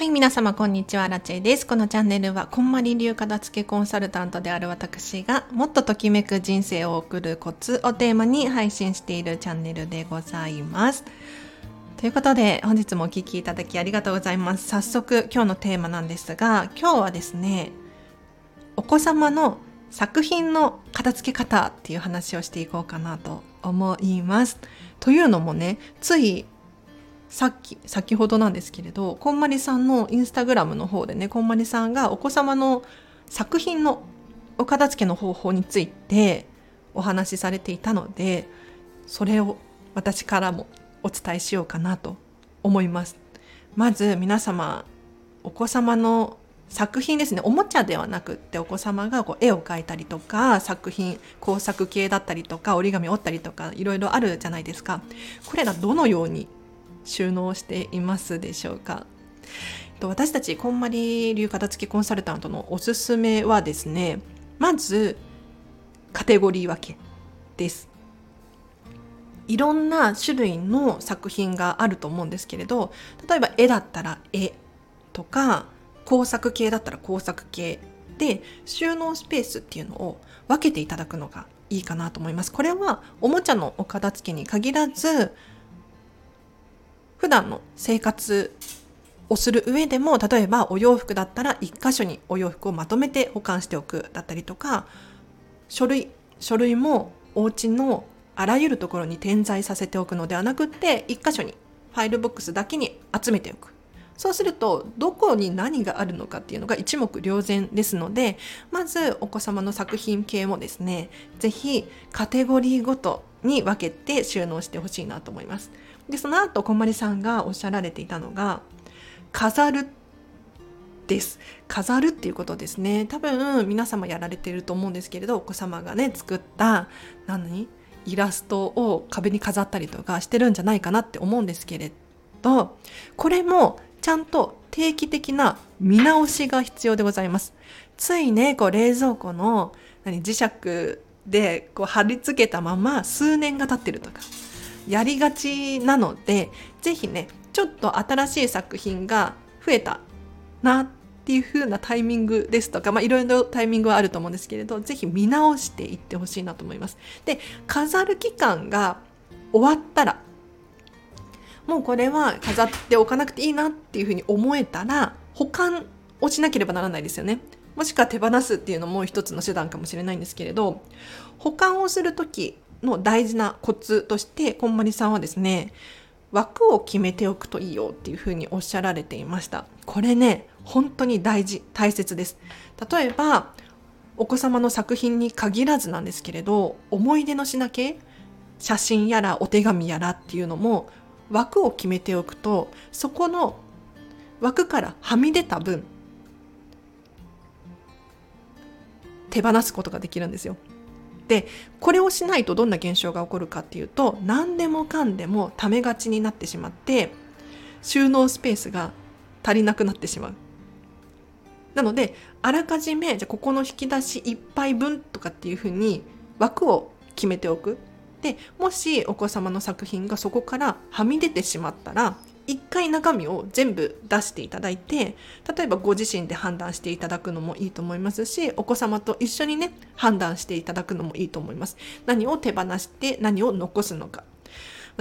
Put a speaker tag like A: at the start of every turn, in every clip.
A: はい、皆様こんにちは、ラチェです。このチャンネルは、こんまり流片付けコンサルタントである私が、もっとときめく人生を送るコツをテーマに配信しているチャンネルでございます。ということで、本日もお聴きいただきありがとうございます。早速、今日のテーマなんですが、今日はですね、お子様の作品の片付け方っていう話をしていこうかなと思います。というのもね、ついさっき先ほどなんですけれどこんまりさんのインスタグラムの方でねこんまりさんがお子様の作品のお片付けの方法についてお話しされていたのでそれを私からもお伝えしようかなと思います。まず皆様お子様の作品ですね。おもちゃではなくってお子様がこう絵を描いたりとか作品工作系だったりとか折り紙折ったりとかいろいろあるじゃないですか。これらどのように収納していますでしょうか？私たちこんまり流片付きコンサルタントのおすすめはですねまずカテゴリー分けですいろんな種類の作品があると思うんですけれど例えば絵だったら絵とか工作系だったら工作系で収納スペースっていうのを分けていただくのがいいかなと思います。これはおもちゃのお片付けに限らず普段の生活をする上でも例えばお洋服だったら一箇所にお洋服をまとめて保管しておくだったりとか書類書類もお家のあらゆるところに点在させておくのではなくって一箇所にファイルボックスだけに集めておくそうするとどこに何があるのかっていうのが一目瞭然ですのでまずお子様の作品系もですね是非カテゴリーごとに分けて収納してほしいなと思います。でその後こんまりさんがおっしゃられていたのが飾るです。飾るっていうことですね。多分皆様やられてると思うんですけれどお子様がね作った何イラストを壁に飾ったりとかしてるんじゃないかなって思うんですけれどこれもちゃんと定期的な見直しが必要でございます。ついねこう冷蔵庫の何磁石でこう貼り付けたまま数年が経ってるとか。やりがちなので是非ねちょっと新しい作品が増えたなっていう風なタイミングですとか、まあ、いろいろタイミングはあると思うんですけれど是非見直していってほしいなと思います。で飾る期間が終わったらもうこれは飾っておかなくていいなっていうふうに思えたら保管をしなければならないですよね。もしくは手放すっていうのも一つの手段かもしれないんですけれど保管をする時の大事なコツとしてこんまりさんはですね枠を決めておくといいよっていうふうにおっしゃられていました。これね本当に大事大切です。例えばお子様の作品に限らずなんですけれど思い出の品系写真やらお手紙やらっていうのも枠を決めておくとそこの枠からはみ出た分手放すことができるんですよでこれをしないとどんな現象が起こるかっていうと何でもかんでもためがちになってしまって収納スペースが足りなくなってしまう。なのであらかじめじゃここの引き出し1杯分とかっていうふうに枠を決めておく。でもしお子様の作品がそこからはみ出てしまったら一回中身を全部出していただいて例えばご自身で判断していただくのもいいと思いますしお子様と一緒にね判断していただくのもいいと思います。何を手放して何を残すのか。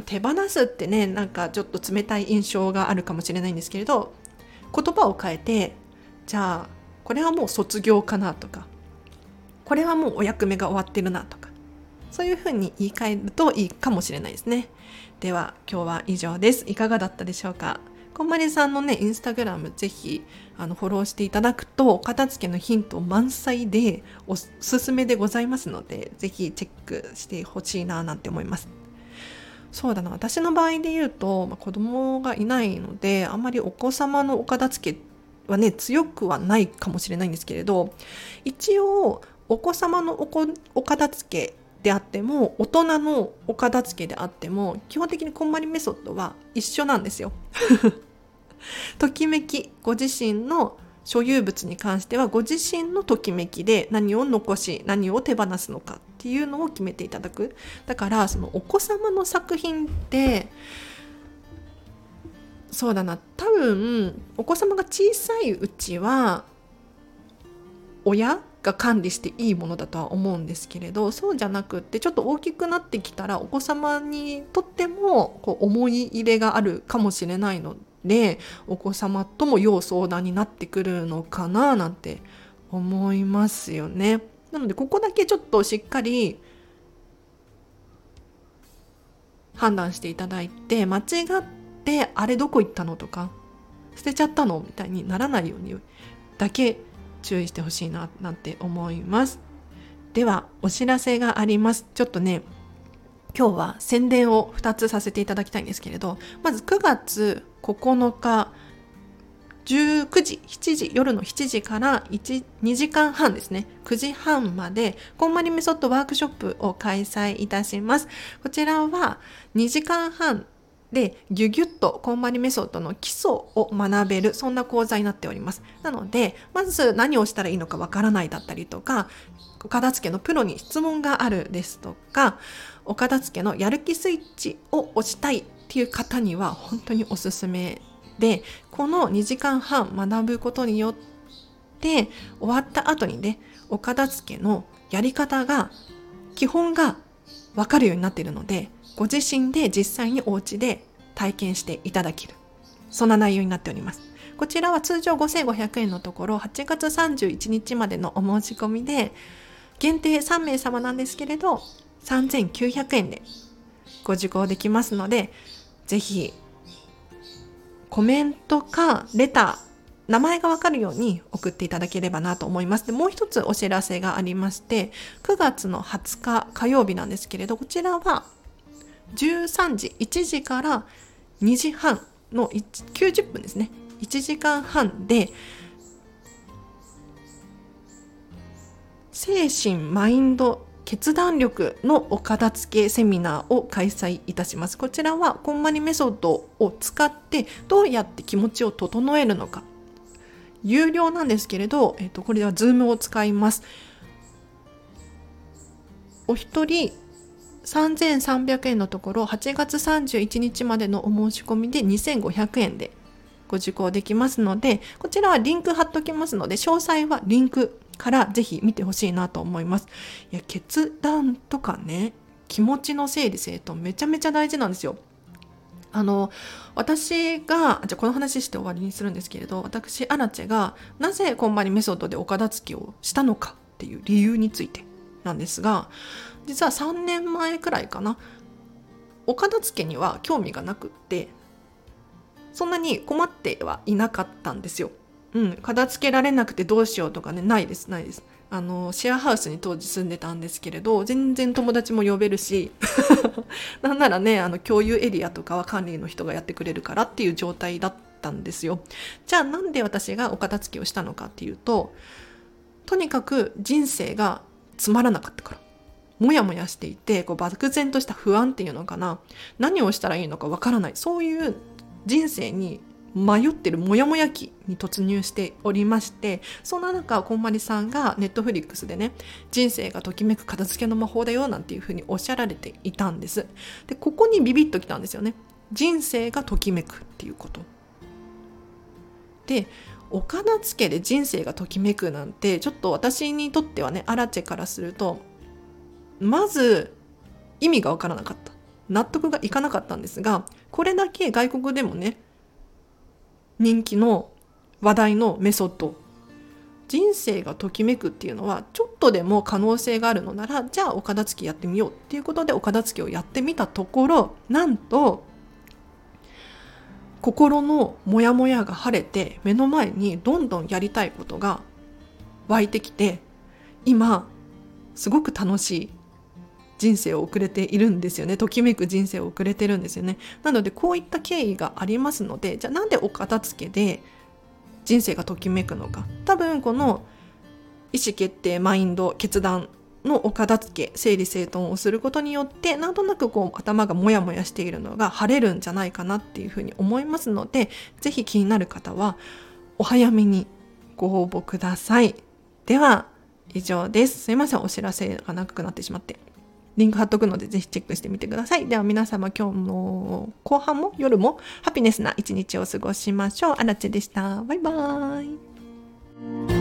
A: 手放すってねなんかちょっと冷たい印象があるかもしれないんですけれど言葉を変えてじゃあこれはもう卒業かなとかこれはもうお役目が終わってるなとそういうふうに言い換えるといいかもしれないですね。では今日は以上です。いかがだったでしょうか？こんまりさんのね、インスタグラムぜひあのフォローしていただくと、片付けのヒント満載でおすすめでございますので、ぜひチェックしてほしいななんて思います。そうだな、私の場合で言うと、まあ、子供がいないので、あんまりお子様のお片付けはね、強くはないかもしれないんですけれど、一応、お子様のおお片付けであっても大人のお片付けであっても基本的にこんまりメソッドは一緒なんですよ。ときめきご自身の所有物に関してはご自身のときめきで何を残し何を手放すのかっていうのを決めていただくだからそのお子様の作品ってそうだな多分お子様が小さいうちは親が管理していいものだとは思うんですけれどそうじゃなくってちょっと大きくなってきたらお子様にとってもこう思い入れがあるかもしれないのでお子様とも要相談になってくるのかななんて思いますよね。なのでここだけちょっとしっかり判断していただいて間違ってあれどこ行ったのとか捨てちゃったのみたいにならないようにだけ注意してほしいななんて思います。ではお知らせがあります。ちょっとね今日は宣伝を2つさせていただきたいんですけれどまず9月9日19時7時夜の7時から1 2時間半ですね。9時半までこんまりメソッドワークショップを開催いたします。こちらは2時間半でギュギュッとこんまりメソッドの基礎を学べるそんな講座になっております。なのでまず何をしたらいいのかわからないだったりとかお片付けのプロに質問があるですとかお片付けのやる気スイッチを押したいっていう方には本当におすすめでこの2時間半学ぶことによって終わった後にねお片付けのやり方が基本がわかるようになっているのでご自身で実際にお家で体験していただけるそんな内容になっておりますこちらは通常5500円のところ8月31日までのお申し込みで限定3名様なんですけれど3900円でご受講できますのでぜひコメントかレター名前がわかるように送っていただければなと思います。で、もう一つお知らせがありまして、9月の20日火曜日なんですけれど、こちらは13時1時から2時半の90分ですね。1時間半で精神マインド決断力のお片付けセミナーを開催いたします。こちらはこんまりメソッドを使ってどうやって気持ちを整えるのか。有料なんですけれど、えっと、これは Zoom を使います。お一人3300円のところ8月31日までのお申し込みで2500円でご受講できますのでこちらはリンク貼っときますので詳細はリンクからぜひ見てほしいなと思います。いや決断とかね気持ちの整理整頓めちゃめちゃ大事なんですよ。あの私がじゃこの話して終わりにするんですけれど私アラチェがなぜこんまりメソッドでお片付けをしたのかっていう理由についてなんですが実は3年前くらいかなお片付けには興味がなくってそんなに困ってはいなかったんですよ。うん、片付けられなくてどうしようとかねないですないです。あのシェアハウスに当時住んでたんですけれど全然友達も呼べるし なんならねあの共有エリアとかは管理の人がやってくれるからっていう状態だったんですよ。じゃあなんで私がお片付けをしたのかっていうととにかく人生がつまらなかったから。もやもやしていてこう漠然とした不安っていうのかな。何をしたらいいのかわからない。そういう人生に迷ってるモヤモヤ期に突入しておりましてそんな中こんまりさんがネットフリックスでね人生がときめく片付けの魔法だよなんていうふうにおっしゃられていたんです。でここにビビッときたんですよね。人生がときめくっていうこと。でお片付けで人生がときめくなんてちょっと私にとってはねアラチェからするとまず意味がわからなかった。納得がいかなかったんですがこれだけ外国でもね人気の話題のメソッド。人生がときめくっていうのはちょっとでも可能性があるのならじゃあお片付けやってみようっていうことでお片付けをやってみたところなんと心のモヤモヤが晴れて目の前にどんどんやりたいことが湧いてきて今すごく楽しい人生を送れているんですよね。ときめく人生を送れてるんですよね。なのでこういった経緯がありますのでじゃあなんでお片付けで人生がときめくのか。多分この意思決定マインド決断のお片付け整理整頓をすることによってなんとなくこう頭がモヤモヤしているのが晴れるんじゃないかなっていうふうに思いますので是非気になる方はお早めにご応募くださいでは以上ですすいませんお知らせが長くなってしまってリンク貼っとくのでぜひチェックしてみてください。では皆様今日の後半も夜もハピネスな一日を過ごしましょう。アラチェでした。バイバーイ。